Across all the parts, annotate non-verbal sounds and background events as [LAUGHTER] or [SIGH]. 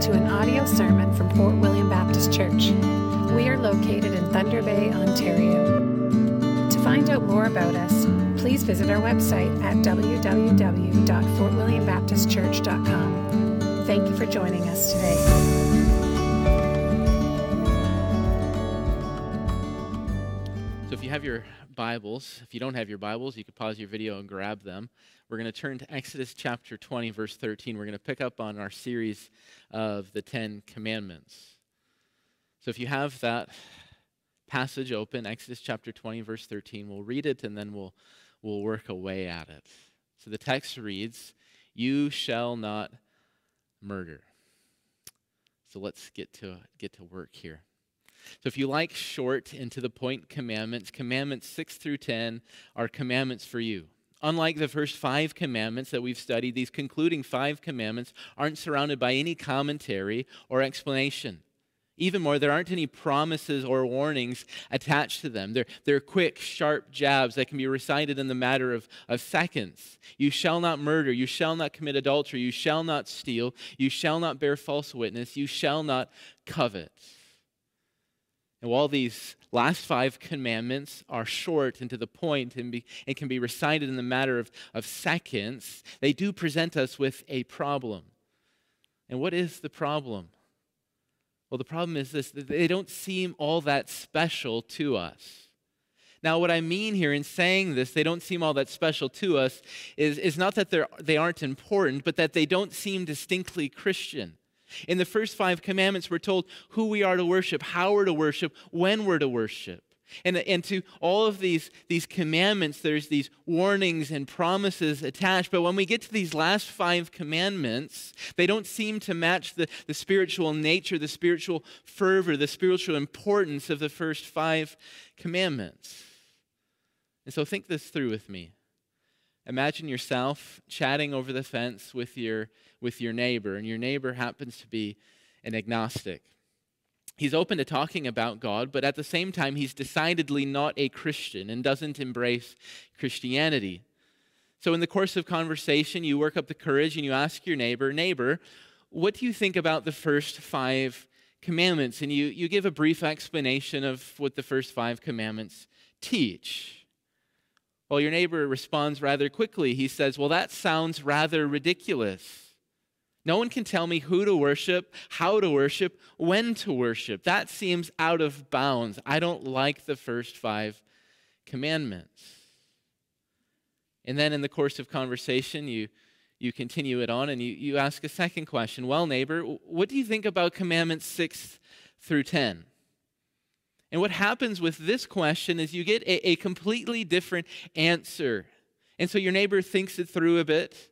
to an audio sermon from Fort William Baptist Church. We are located in Thunder Bay, Ontario. To find out more about us, please visit our website at www.fortwilliambaptistchurch.com. Thank you for joining us today. So, if you have your Bibles, if you don't have your Bibles, you could pause your video and grab them. We're going to turn to Exodus chapter 20, verse 13. We're going to pick up on our series of the Ten Commandments. So, if you have that passage open, Exodus chapter 20, verse 13, we'll read it and then we'll, we'll work away at it. So, the text reads, You shall not murder. So, let's get to, get to work here. So, if you like short and to the point commandments, commandments 6 through 10 are commandments for you. Unlike the first five commandments that we've studied, these concluding five commandments aren't surrounded by any commentary or explanation. Even more, there aren't any promises or warnings attached to them. They're, they're quick, sharp jabs that can be recited in the matter of, of seconds. You shall not murder. You shall not commit adultery. You shall not steal. You shall not bear false witness. You shall not covet. And while these last five commandments are short and to the point and, be, and can be recited in the matter of, of seconds, they do present us with a problem. And what is the problem? Well, the problem is this they don't seem all that special to us. Now, what I mean here in saying this, they don't seem all that special to us, is, is not that they aren't important, but that they don't seem distinctly Christian. In the first five commandments, we're told who we are to worship, how we're to worship, when we're to worship. And, and to all of these, these commandments, there's these warnings and promises attached. But when we get to these last five commandments, they don't seem to match the, the spiritual nature, the spiritual fervor, the spiritual importance of the first five commandments. And so think this through with me. Imagine yourself chatting over the fence with your with your neighbor, and your neighbor happens to be an agnostic. He's open to talking about God, but at the same time, he's decidedly not a Christian and doesn't embrace Christianity. So, in the course of conversation, you work up the courage and you ask your neighbor, Neighbor, what do you think about the first five commandments? And you, you give a brief explanation of what the first five commandments teach. Well, your neighbor responds rather quickly. He says, Well, that sounds rather ridiculous. No one can tell me who to worship, how to worship, when to worship. That seems out of bounds. I don't like the first five commandments. And then in the course of conversation, you, you continue it on and you, you ask a second question Well, neighbor, what do you think about commandments 6 through 10? And what happens with this question is you get a, a completely different answer. And so your neighbor thinks it through a bit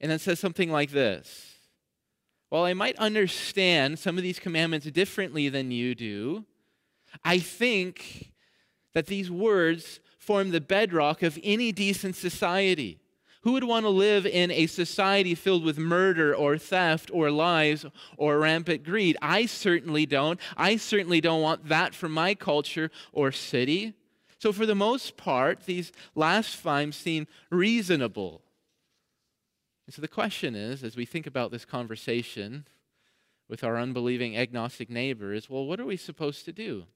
and then says something like this while I might understand some of these commandments differently than you do, I think that these words form the bedrock of any decent society. Who would want to live in a society filled with murder or theft or lies or rampant greed? I certainly don't. I certainly don't want that for my culture or city. So, for the most part, these last five seem reasonable. And so the question is, as we think about this conversation with our unbelieving agnostic neighbor, is well, what are we supposed to do?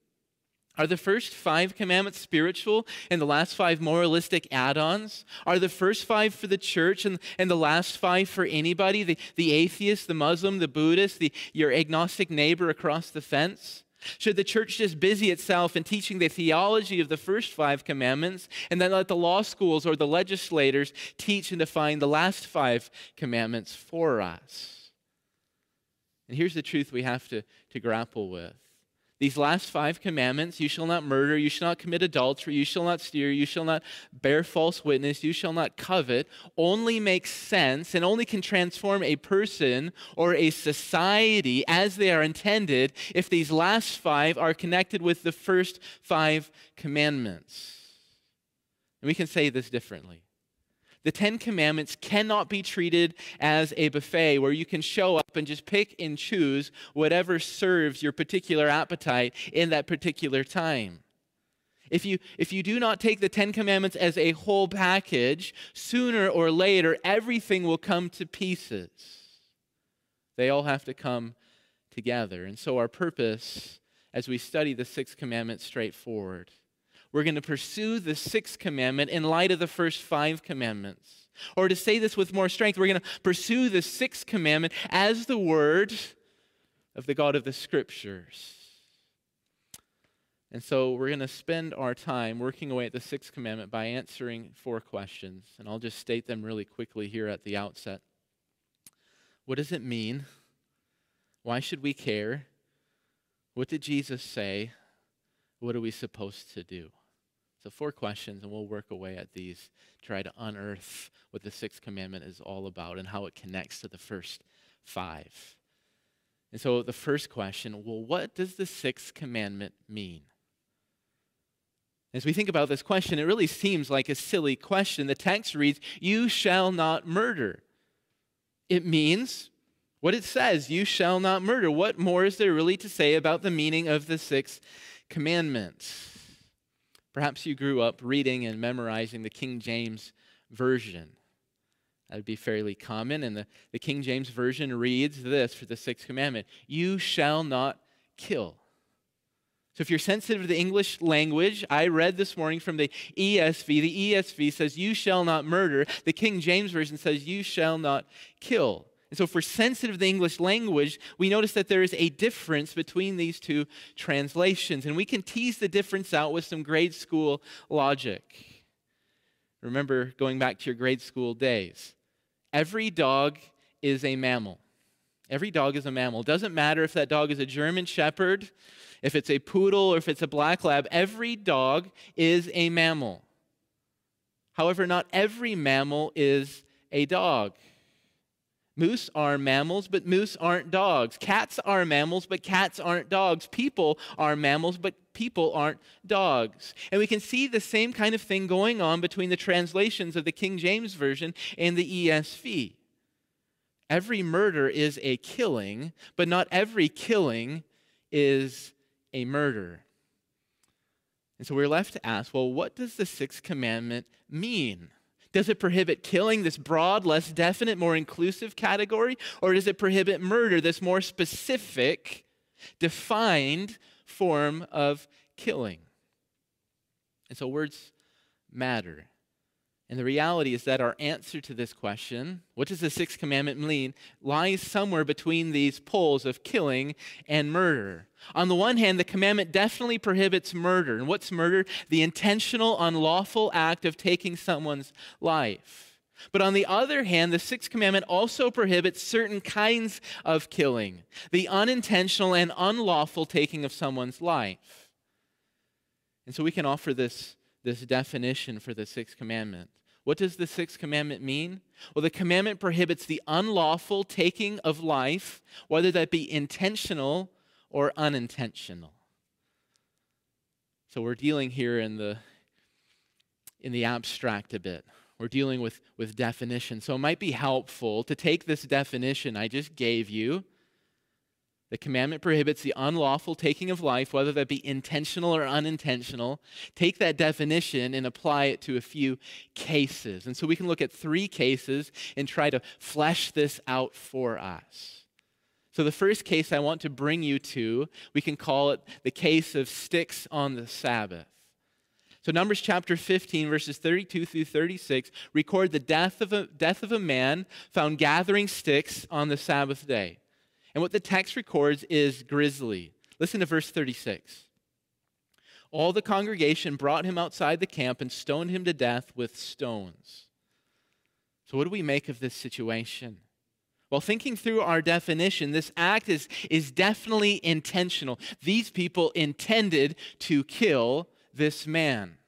Are the first five commandments spiritual and the last five moralistic add ons? Are the first five for the church and, and the last five for anybody? The, the atheist, the Muslim, the Buddhist, the, your agnostic neighbor across the fence? Should the church just busy itself in teaching the theology of the first five commandments and then let the law schools or the legislators teach and define the last five commandments for us? And here's the truth we have to, to grapple with these last five commandments you shall not murder, you shall not commit adultery, you shall not steal, you shall not bear false witness, you shall not covet only make sense and only can transform a person or a society as they are intended if these last five are connected with the first five commandments. And we can say this differently. The Ten Commandments cannot be treated as a buffet where you can show up and just pick and choose whatever serves your particular appetite in that particular time. If you, if you do not take the Ten Commandments as a whole package, sooner or later, everything will come to pieces. They all have to come together. And so, our purpose as we study the sixth commandment straightforward, we're going to pursue the sixth commandment in light of the first five commandments. Or to say this with more strength, we're going to pursue the sixth commandment as the word of the God of the Scriptures. And so we're going to spend our time working away at the sixth commandment by answering four questions. And I'll just state them really quickly here at the outset. What does it mean? Why should we care? What did Jesus say? What are we supposed to do? So, four questions, and we'll work away at these, try to unearth what the sixth commandment is all about and how it connects to the first five. And so, the first question well, what does the sixth commandment mean? As we think about this question, it really seems like a silly question. The text reads, You shall not murder. It means what it says, You shall not murder. What more is there really to say about the meaning of the sixth commandment? Perhaps you grew up reading and memorizing the King James Version. That would be fairly common. And the, the King James Version reads this for the sixth commandment You shall not kill. So, if you're sensitive to the English language, I read this morning from the ESV. The ESV says, You shall not murder. The King James Version says, You shall not kill. And so, we're sensitive to the English language, we notice that there is a difference between these two translations. And we can tease the difference out with some grade school logic. Remember going back to your grade school days. Every dog is a mammal. Every dog is a mammal. Doesn't matter if that dog is a German Shepherd if it's a poodle or if it's a black lab, every dog is a mammal. However, not every mammal is a dog. Moose are mammals, but moose aren't dogs. Cats are mammals, but cats aren't dogs. People are mammals, but people aren't dogs. And we can see the same kind of thing going on between the translations of the King James Version and the ESV. Every murder is a killing, but not every killing is a murder. And so we're left to ask well, what does the sixth commandment mean? Does it prohibit killing, this broad, less definite, more inclusive category? Or does it prohibit murder, this more specific, defined form of killing? And so words matter. And the reality is that our answer to this question, what does the sixth commandment mean, lies somewhere between these poles of killing and murder. On the one hand, the commandment definitely prohibits murder. And what's murder? The intentional, unlawful act of taking someone's life. But on the other hand, the sixth commandment also prohibits certain kinds of killing the unintentional and unlawful taking of someone's life. And so we can offer this, this definition for the sixth commandment. What does the sixth commandment mean? Well, the commandment prohibits the unlawful taking of life, whether that be intentional or unintentional. So we're dealing here in the in the abstract a bit. We're dealing with, with definition. So it might be helpful to take this definition I just gave you the commandment prohibits the unlawful taking of life, whether that be intentional or unintentional. Take that definition and apply it to a few cases. And so we can look at three cases and try to flesh this out for us. So, the first case I want to bring you to, we can call it the case of sticks on the Sabbath. So, Numbers chapter 15, verses 32 through 36, record the death of a, death of a man found gathering sticks on the Sabbath day. And what the text records is grisly. Listen to verse 36. All the congregation brought him outside the camp and stoned him to death with stones. So, what do we make of this situation? Well, thinking through our definition, this act is, is definitely intentional. These people intended to kill this man.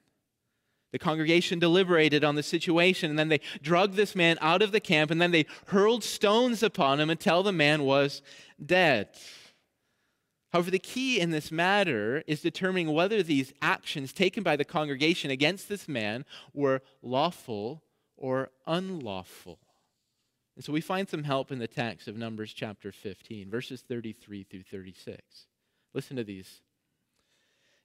The congregation deliberated on the situation, and then they drugged this man out of the camp, and then they hurled stones upon him until the man was dead. However, the key in this matter is determining whether these actions taken by the congregation against this man were lawful or unlawful. And so we find some help in the text of Numbers chapter 15, verses 33 through 36. Listen to these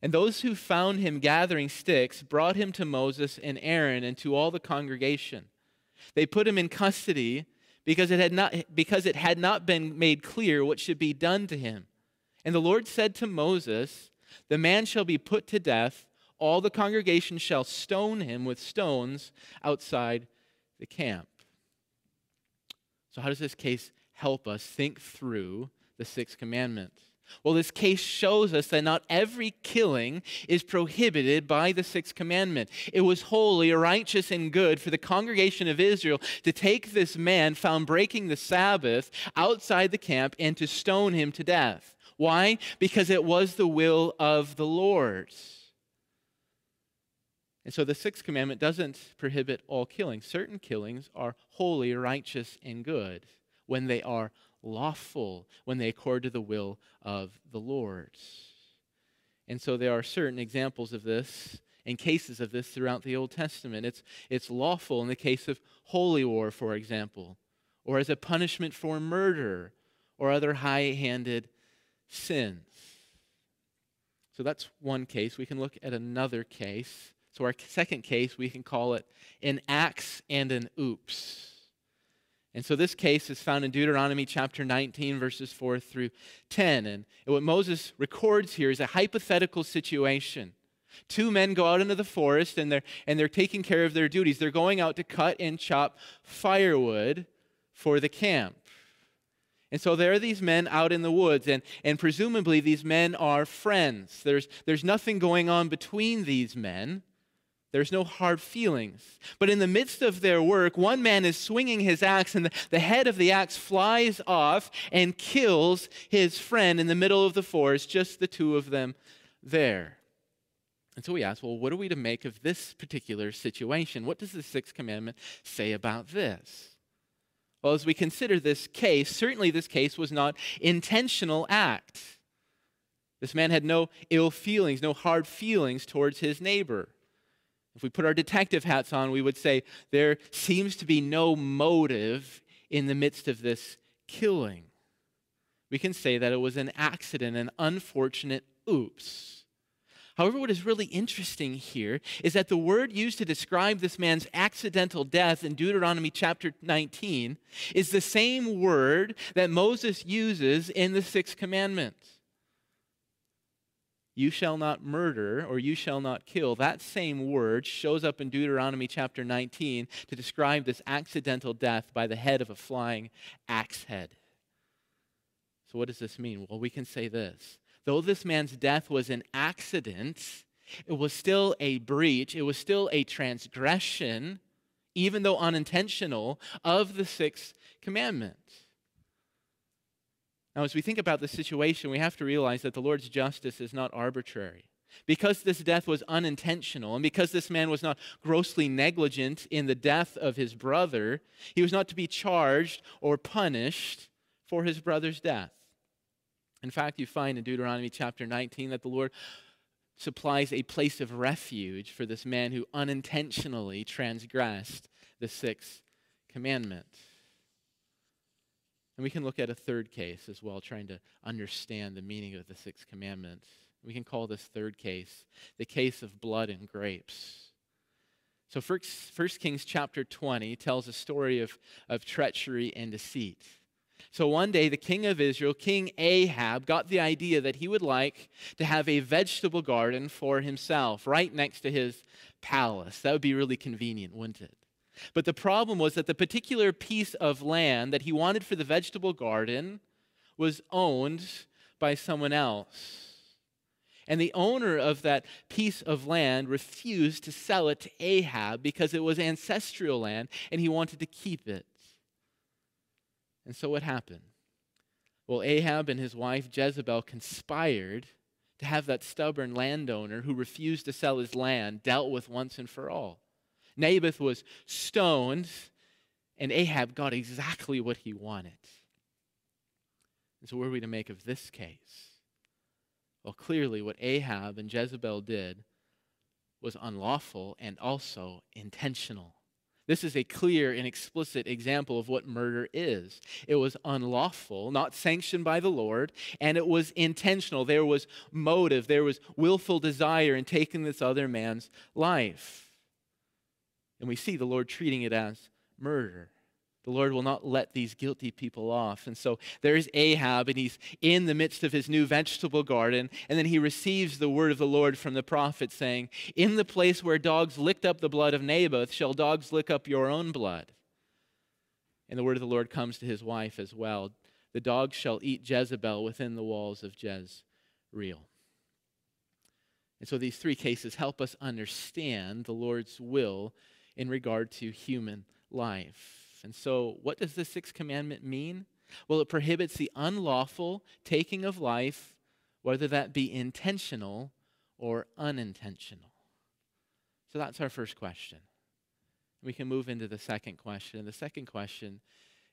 and those who found him gathering sticks brought him to Moses and Aaron and to all the congregation. They put him in custody because it had not because it had not been made clear what should be done to him. And the Lord said to Moses, "The man shall be put to death; all the congregation shall stone him with stones outside the camp." So how does this case help us think through the sixth commandment? Well, this case shows us that not every killing is prohibited by the sixth commandment. It was holy, righteous, and good for the congregation of Israel to take this man found breaking the Sabbath outside the camp and to stone him to death. Why? Because it was the will of the Lord. And so the sixth commandment doesn't prohibit all killing. Certain killings are holy, righteous, and good when they are lawful when they accord to the will of the Lord. And so there are certain examples of this and cases of this throughout the Old Testament. It's, it's lawful in the case of holy war, for example, or as a punishment for murder or other high handed sins. So that's one case. We can look at another case. So, our second case, we can call it an axe and an oops. And so this case is found in Deuteronomy chapter 19, verses 4 through 10. And what Moses records here is a hypothetical situation. Two men go out into the forest and they're, and they're taking care of their duties. They're going out to cut and chop firewood for the camp. And so there are these men out in the woods, and, and presumably these men are friends. There's, there's nothing going on between these men. There's no hard feelings. But in the midst of their work, one man is swinging his axe, and the, head of the axe flies off and kills his friend in the middle of the forest, just the two of them there. And so we ask, well, what are we to make of this particular situation? What does the sixth commandment say about this? Well, as we consider this case, certainly this case was not intentional act. This man had no ill feelings, no hard feelings towards his neighbor. If we put our detective hats on, we would say there seems to be no motive in the midst of this killing. We can say that it was an accident, an unfortunate oops. However, what is really interesting here is that the word used to describe this man's accidental death in Deuteronomy chapter 19 is the same word that Moses uses in the sixth commandment you shall not murder or you shall not kill, that same word shows up in Deuteronomy chapter 19 to describe this accidental death by the head of a flying axe head. So, what does this mean? Well, we can say this. Though this man's death was an accident, it was still a breach, it was still a transgression, even though unintentional, of the sixth commandment. Now, as we think about the situation, we have to realize that the Lord's justice is not arbitrary. Because this death was unintentional, and because this man was not grossly negligent in the death of his brother, he was not to be charged or punished for his brother's death. In fact, you find in Deuteronomy chapter 19 that the Lord supplies a place of refuge for this man who unintentionally transgressed the sixth commandment. And we can look at a third case as well, trying to understand the meaning of the sixth commandment. We can call this third case the case of blood and grapes. So, First Kings chapter 20 tells a story of, of treachery and deceit. So, one day, the king of Israel, King Ahab, got the idea that he would like to have a vegetable garden for himself right next to his palace. That would be really convenient, wouldn't it? But the problem was that the particular piece of land that he wanted for the vegetable garden was owned by someone else. And the owner of that piece of land refused to sell it to Ahab because it was ancestral land and he wanted to keep it. And so what happened? Well, Ahab and his wife Jezebel conspired to have that stubborn landowner who refused to sell his land dealt with once and for all. Naboth was stoned, and Ahab got exactly what he wanted. And so, what are we to make of this case? Well, clearly, what Ahab and Jezebel did was unlawful and also intentional. This is a clear and explicit example of what murder is. It was unlawful, not sanctioned by the Lord, and it was intentional. There was motive, there was willful desire in taking this other man's life. And we see the Lord treating it as murder. The Lord will not let these guilty people off. And so there's Ahab, and he's in the midst of his new vegetable garden. And then he receives the word of the Lord from the prophet saying, In the place where dogs licked up the blood of Naboth, shall dogs lick up your own blood. And the word of the Lord comes to his wife as well. The dogs shall eat Jezebel within the walls of Jezreel. And so these three cases help us understand the Lord's will in regard to human life. And so, what does the sixth commandment mean? Well, it prohibits the unlawful taking of life, whether that be intentional or unintentional. So, that's our first question. We can move into the second question. And the second question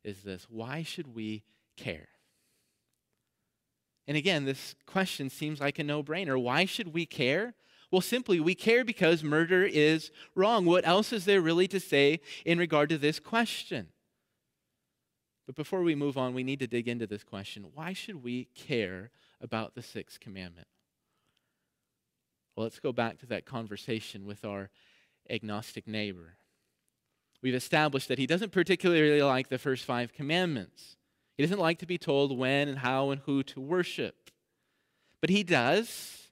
is this Why should we care? And again, this question seems like a no brainer. Why should we care? Well, simply, we care because murder is wrong. What else is there really to say in regard to this question? But before we move on, we need to dig into this question. Why should we care about the sixth commandment? Well, let's go back to that conversation with our agnostic neighbor. We've established that he doesn't particularly like the first five commandments. He doesn't like to be told when and how and who to worship. But he does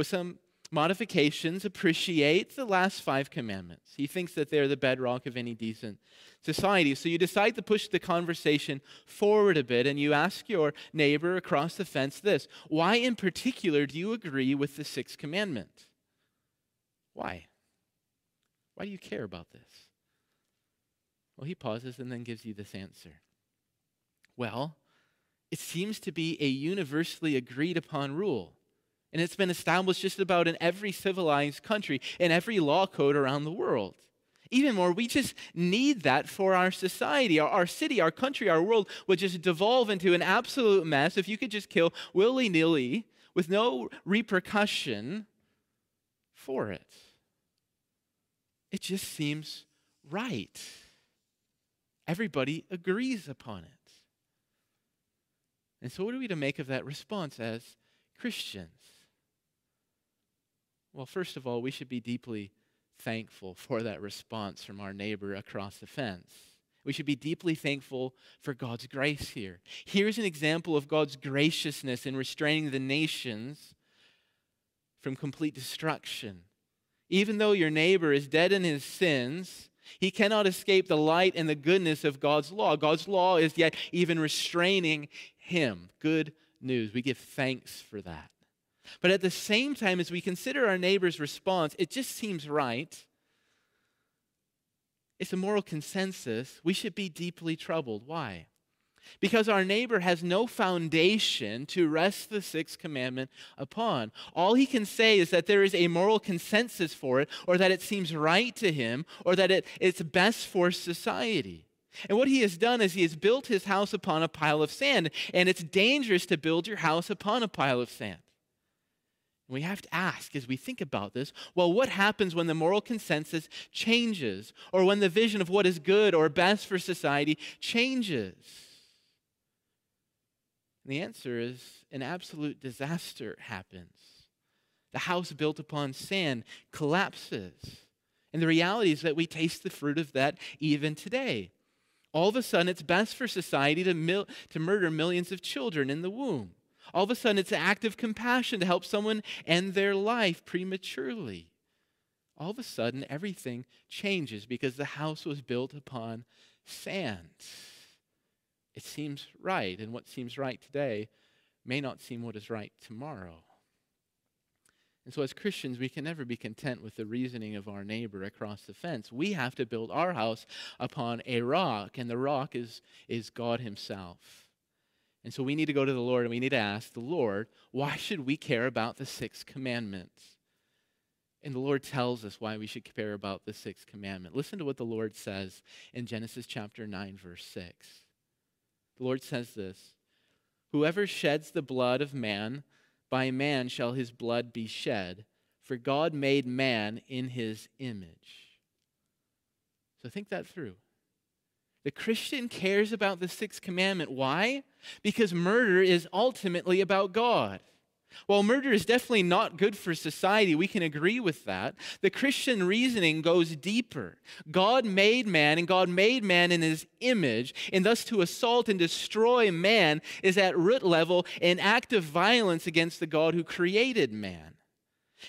with some modifications, appreciate the last five commandments. He thinks that they're the bedrock of any decent society. So you decide to push the conversation forward a bit and you ask your neighbor across the fence this Why, in particular, do you agree with the sixth commandment? Why? Why do you care about this? Well, he pauses and then gives you this answer. Well, it seems to be a universally agreed upon rule and it's been established just about in every civilized country, in every law code around the world. Even more, we just need that for our society. Our, city, our country, our world would just devolve into an absolute mess if you could just kill willy nilly with no repercussion for it. It just seems right. Everybody agrees upon it. And so, what are we to make of that response as Christians? Well, first of all, we should be deeply thankful for that response from our neighbor across the fence. We should be deeply thankful for God's grace here. Here's an example of God's graciousness in restraining the nations from complete destruction. Even though your neighbor is dead in his sins, he cannot escape the light and the goodness of God's law. God's law is yet even restraining him. Good news. We give thanks for that. But at the same time, as we consider our neighbor's response, it just seems right. It's a moral consensus. We should be deeply troubled. Why? Because our neighbor has no foundation to rest the sixth commandment upon. All he can say is that there is a moral consensus for it, or that it seems right to him, or that it, it's best for society. And what he has done is he has built his house upon a pile of sand, and it's dangerous to build your house upon a pile of sand. And we have to ask as we think about this well, what happens when the moral consensus changes or when the vision of what is good or best for society changes? And the answer is an absolute disaster happens. The house built upon sand collapses. And the reality is that we taste the fruit of that even today. All of a sudden, it's best for society to, mil- to murder millions of children in the womb. All of a sudden, it's an act of compassion to help someone end their life prematurely. All of a sudden, everything changes because the house was built upon sand. It seems right, and what seems right today may not seem what is right tomorrow. And so, as Christians, we can never be content with the reasoning of our neighbor across the fence. We have to build our house upon a rock, and the rock is, is God Himself. And so we need to go to the Lord and we need to ask the Lord, why should we care about the sixth commandment? And the Lord tells us why we should care about the sixth commandment. Listen to what the Lord says in Genesis chapter 9, verse 6. The Lord says this Whoever sheds the blood of man, by man shall his blood be shed, for God made man in his image. So think that through. The Christian cares about the sixth commandment. Why? Because murder is ultimately about God. While murder is definitely not good for society, we can agree with that. The Christian reasoning goes deeper. God made man, and God made man in his image, and thus to assault and destroy man is at root level an act of violence against the God who created man.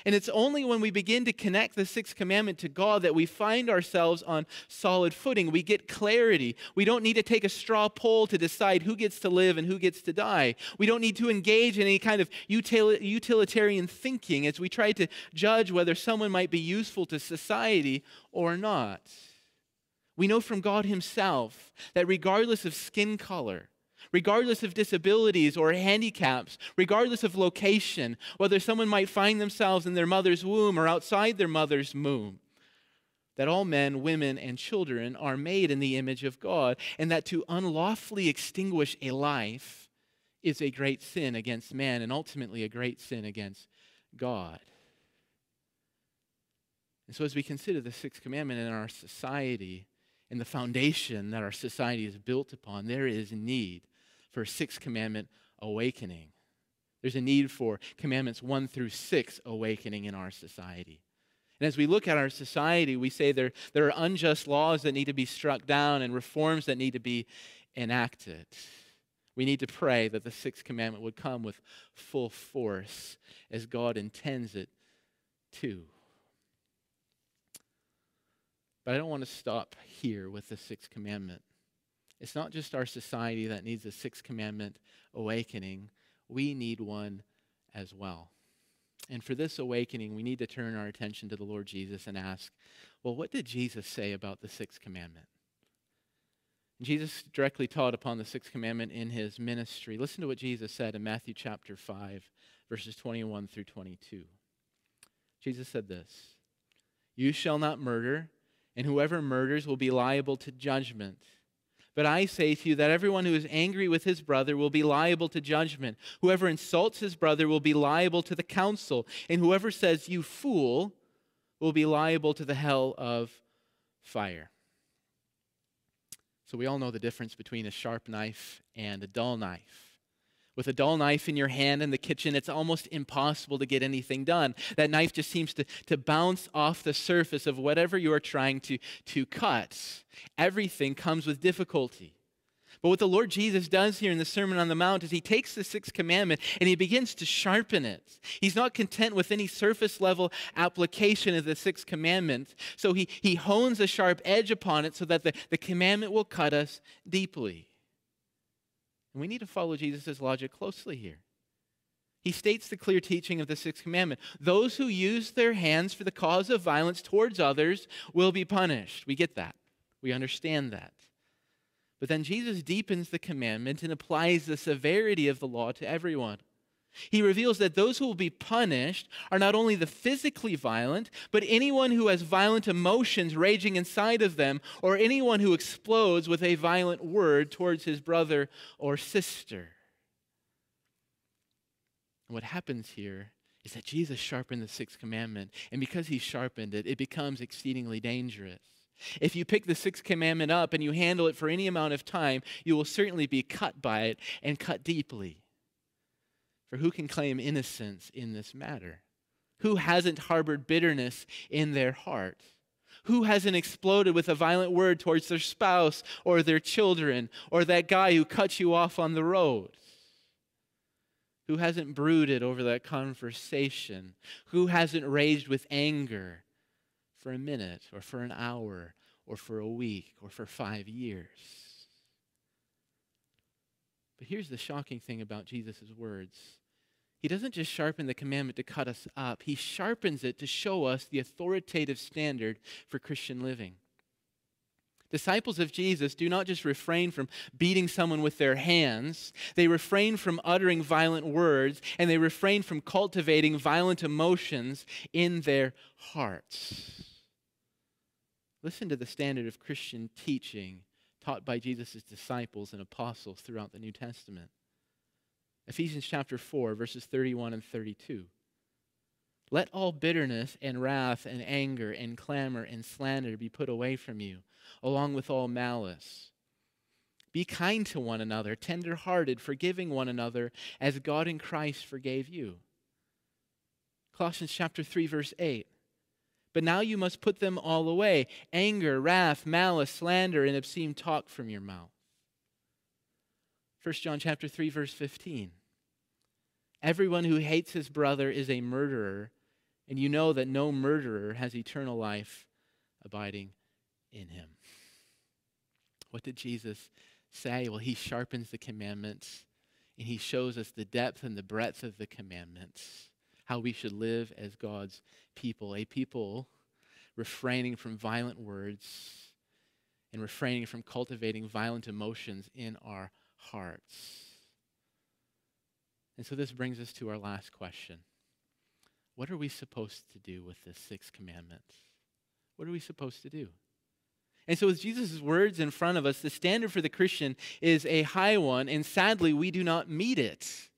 And it's only when we begin to connect the sixth commandment to God that we find ourselves on solid footing. We get clarity. We don't need to take a straw poll to decide who gets to live and who gets to die. We don't need to engage in any kind of utilitarian thinking as we try to judge whether someone might be useful to society or not. We know from God Himself that regardless of skin color, regardless of disabilities or handicaps, regardless of location, whether someone might find themselves in their mother's womb or outside their mother's womb. That all men, women, and children are made in the image of God, and that to unlawfully extinguish a life is a great sin against man and ultimately a great sin against God. And so, as we consider the sixth commandment in our society and the foundation that our society is built upon, there is need for sixth commandment awakening. There's a need for commandments one through six awakening in our society. And as we look at our society, we say there, there are unjust laws that need to be struck down and reforms that need to be enacted. We need to pray that the sixth commandment would come with full force as God intends it to. But I don't want to stop here with the sixth commandment. It's not just our society that needs a sixth commandment awakening, we need one as well. And for this awakening, we need to turn our attention to the Lord Jesus and ask, well, what did Jesus say about the sixth commandment? Jesus directly taught upon the sixth commandment in his ministry. Listen to what Jesus said in Matthew chapter 5, verses 21 through 22. Jesus said this You shall not murder, and whoever murders will be liable to judgment. But I say to you that everyone who is angry with his brother will be liable to judgment. Whoever insults his brother will be liable to the council. And whoever says, You fool, will be liable to the hell of fire. So we all know the difference between a sharp knife and a dull knife with a dull knife in your hand in the kitchen, it's almost impossible to get anything done. That knife just seems to, to bounce off the surface of whatever you are trying to, to cut. Everything comes with difficulty. But what the Lord Jesus does here in the Sermon on the Mount is he takes the sixth commandment and he begins to sharpen it. He's not content with any surface level application of the sixth commandment. So he, he hones a sharp edge upon it so that the, the commandment will cut us deeply. And we need to follow Jesus' logic closely here. He states the clear teaching of the sixth commandment those who use their hands for the cause of violence towards others will be punished. We get that, we understand that. But then Jesus deepens the commandment and applies the severity of the law to everyone. He reveals that those who will be punished are not only the physically violent, but anyone who has violent emotions raging inside of them, or anyone who explodes with a violent word towards his brother or sister. What happens here is that Jesus sharpened the sixth commandment, and because he sharpened it, it becomes exceedingly dangerous. If you pick the sixth commandment up and you handle it for any amount of time, you will certainly be cut by it and cut deeply. For who can claim innocence in this matter? Who hasn't harbored bitterness in their heart? Who hasn't exploded with a violent word towards their spouse or their children or that guy who cut you off on the road? Who hasn't brooded over that conversation? Who hasn't raged with anger for a minute or for an hour or for a week or for five years? But here's the shocking thing about Jesus' words he doesn't just sharpen the commandment to cut us up, he sharpens it to show us the authoritative standard for Christian living. Disciples of Jesus do not just refrain from beating someone with their hands, they refrain from uttering violent words, and they refrain from cultivating violent emotions in their hearts. Listen to the standard of Christian teaching taught by Jesus' disciples and apostles throughout the New Testament. Ephesians chapter 4, verses 31 and 32. Let all bitterness and wrath and anger and clamor and slander be put away from you, along with all malice. Be kind to one another, tender hearted, forgiving one another, as God in Christ forgave you. Colossians chapter 3 verse 8. But now you must put them all away anger, wrath, malice, slander, and obscene talk from your mouth. 1 John chapter 3 verse 15. Everyone who hates his brother is a murderer, and you know that no murderer has eternal life abiding in him. What did Jesus say? Well, he sharpens the commandments and he shows us the depth and the breadth of the commandments, how we should live as God's people, a people refraining from violent words and refraining from cultivating violent emotions in our hearts. And so this brings us to our last question. What are we supposed to do with the sixth commandment? What are we supposed to do? And so, with Jesus' words in front of us, the standard for the Christian is a high one, and sadly, we do not meet it. So,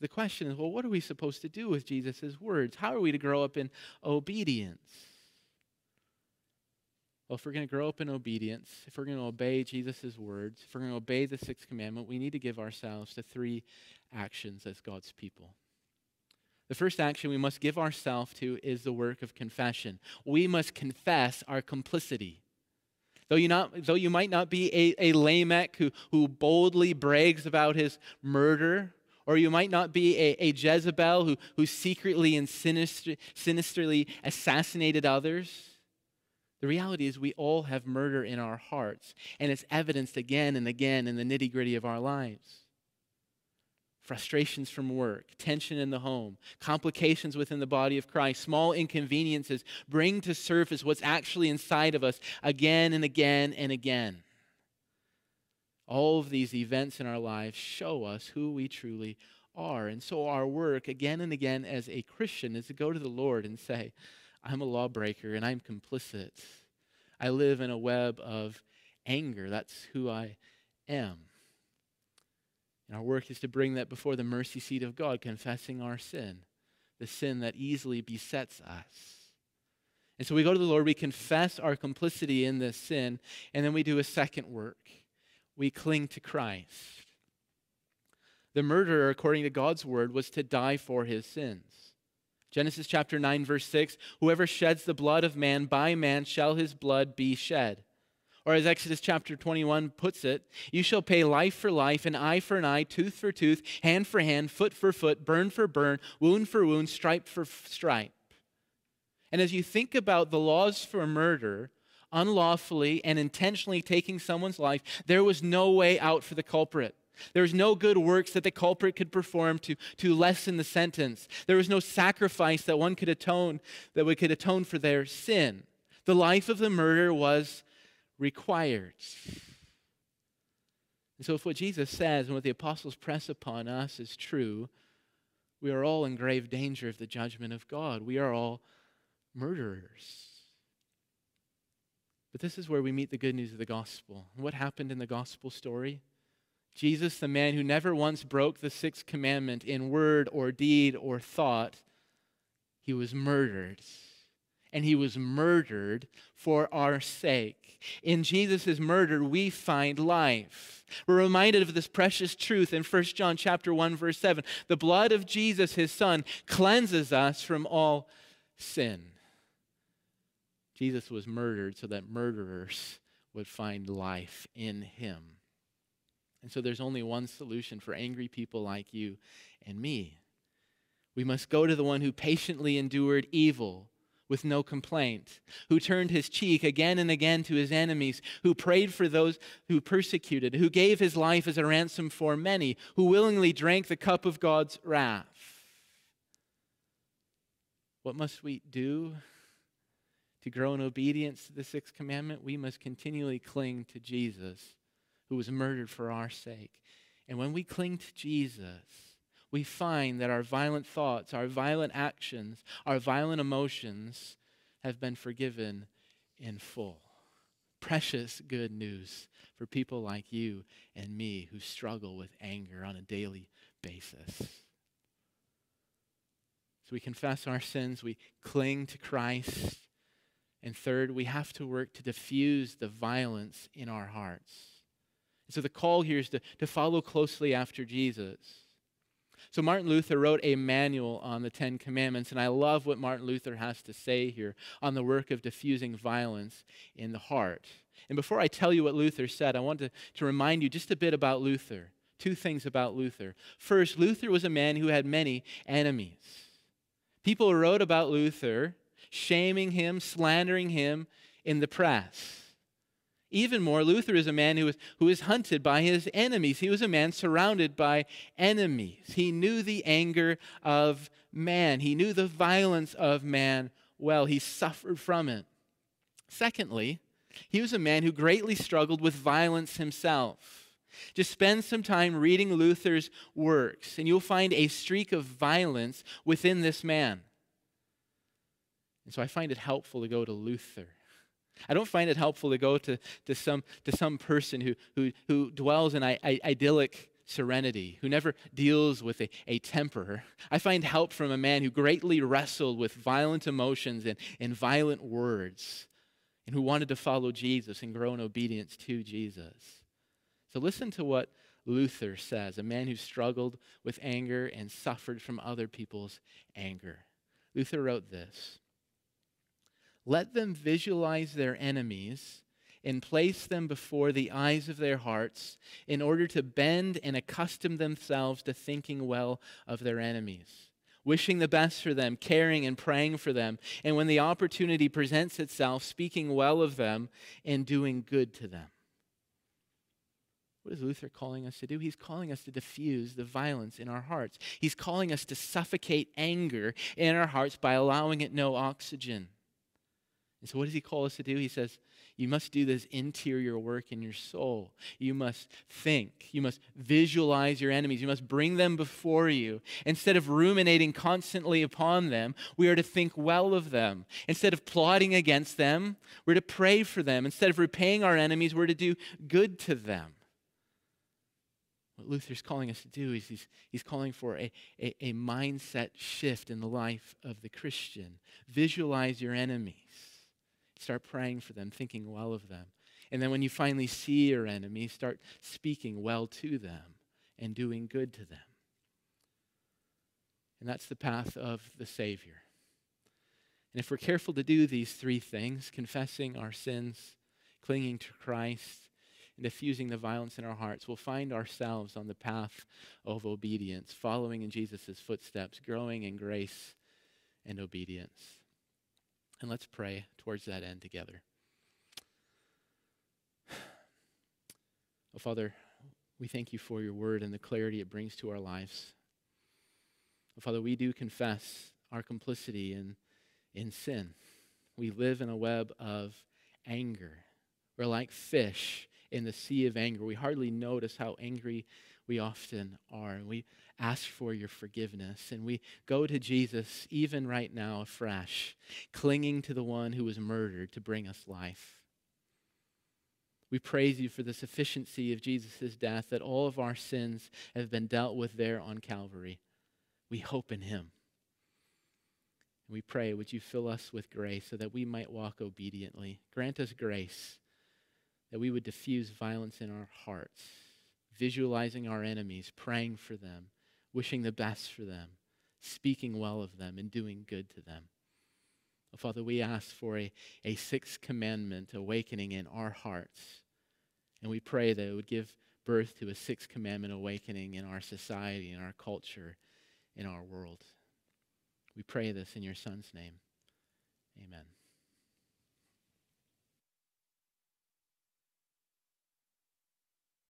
the question is well, what are we supposed to do with Jesus' words? How are we to grow up in obedience? Well, if we're going to grow up in obedience, if we're going to obey Jesus' words, if we're going to obey the sixth commandment, we need to give ourselves to three actions as God's people. The first action we must give ourselves to is the work of confession. We must confess our complicity. Though you, not, though you might not be a, a Lamech who, who boldly brags about his murder, or you might not be a, a Jezebel who, who secretly and sinister, sinisterly assassinated others. The reality is, we all have murder in our hearts, and it's evidenced again and again in the nitty gritty of our lives frustrations from work, tension in the home, complications within the body of Christ, small inconveniences bring to surface what's actually inside of us again and again and again. All of these events in our lives show us who we truly are. And so, our work again and again as a Christian is to go to the Lord and say, I'm a lawbreaker and I'm complicit. I live in a web of anger. That's who I am. And our work is to bring that before the mercy seat of God, confessing our sin, the sin that easily besets us. And so we go to the Lord, we confess our complicity in this sin, and then we do a second work. We cling to Christ. The murderer, according to God's word, was to die for his sins. Genesis chapter 9, verse 6 Whoever sheds the blood of man, by man shall his blood be shed. Or as Exodus chapter 21 puts it, you shall pay life for life, an eye for an eye, tooth for tooth, hand for hand, foot for foot, burn for burn, wound for wound, stripe for stripe. And as you think about the laws for murder, unlawfully and intentionally taking someone's life, there was no way out for the culprit. There was no good works that the culprit could perform to, to lessen the sentence. There was no sacrifice that one could atone, that we could atone for their sin. The life of the murderer was required. And so, if what Jesus says and what the apostles press upon us is true, we are all in grave danger of the judgment of God. We are all murderers. But this is where we meet the good news of the gospel. What happened in the gospel story? Jesus, the man who never once broke the sixth commandment in word or deed or thought, he was murdered and he was murdered for our sake. In Jesus' murder, we find life. We're reminded of this precious truth in 1 John chapter 1, verse 7. The blood of Jesus, his son, cleanses us from all sin. Jesus was murdered so that murderers would find life in him. And so there's only one solution for angry people like you and me. We must go to the one who patiently endured evil with no complaint, who turned his cheek again and again to his enemies, who prayed for those who persecuted, who gave his life as a ransom for many, who willingly drank the cup of God's wrath. What must we do to grow in obedience to the sixth commandment? We must continually cling to Jesus, who was murdered for our sake. And when we cling to Jesus, we find that our violent thoughts, our violent actions, our violent emotions have been forgiven in full. Precious good news for people like you and me who struggle with anger on a daily basis. So we confess our sins, we cling to Christ. And third, we have to work to diffuse the violence in our hearts. So the call here is to, to follow closely after Jesus So, Martin Luther wrote a manual on the Ten Commandments, and I love what Martin Luther has to say here on the work of diffusing violence in the heart. And before I tell you what Luther said, I want to, to remind you just a bit about Luther. Two things about Luther. First, Luther was a man who had many enemies. People wrote about Luther, shaming him, slandering him in the press. Even more, Luther is a man who was, who was hunted by his enemies. He was a man surrounded by enemies. He knew the anger of man, he knew the violence of man well. He suffered from it. Secondly, he was a man who greatly struggled with violence himself. Just spend some time reading Luther's works, and you'll find a streak of violence within this man. And so I find it helpful to go to Luther I don't find it helpful to go to, to, some, to some person who, who, who dwells in I, I, idyllic serenity, who never deals with a, a temper. I find help from a man who greatly wrestled with violent emotions and, and violent words, and who wanted to follow Jesus and grow in obedience to Jesus. So listen to what Luther says, a man who struggled with anger and suffered from other people's anger. Luther wrote this let them visualize their enemies and place them before the eyes of their hearts in order to bend and accustom themselves to thinking well of their enemies, wishing the best for them, caring and praying for them, and when the opportunity presents itself, speaking well of them and doing good to them. What is Luther calling us to do? He's calling us to diffuse the violence in our hearts. He's calling us to suffocate anger in our hearts by allowing it no oxygen. And so, what does he call us to do? He says, You must do this interior work in your soul. You must think. You must visualize your enemies. You must bring them before you. Instead of ruminating constantly upon them, we are to think well of them. Instead of plotting against them, we're to pray for them. Instead of repaying our enemies, we're to do good to them. What Luther's calling us to do is he's, he's calling for a, a, a mindset shift in the life of the Christian. Visualize your enemies Start praying for them, thinking well of them. And then when you finally see your enemy, start speaking well to them and doing good to them. And that's the path of the Savior. And if we're careful to do these three things confessing our sins, clinging to Christ, and diffusing the violence in our hearts, we'll find ourselves on the path of obedience, following in Jesus' footsteps, growing in grace and obedience. And let's pray towards that end together. [SIGHS] Oh, Father, we thank you for your word and the clarity it brings to our lives. Oh, Father, we do confess our complicity in, in sin. We live in a web of anger. We're like fish in the sea of anger. We hardly notice how angry we often are. We ask for your forgiveness. And we go to Jesus even right now afresh, clinging to the one who was murdered to bring us life. We praise you for the sufficiency of Jesus' death, that all of our sins have been dealt with there on Calvary. We hope in him. And we pray, would you fill us with grace so that we might walk obediently? Grant us grace that we would diffuse violence in our hearts visualizing our enemies, praying for them, wishing the best for them, speaking well of them, and doing good to them. Oh, Father, we ask for a, a sixth commandment awakening in our hearts. And we pray that it would give birth to a sixth commandment awakening in our society, in our culture, in our world. We pray this in your Son's name. Amen.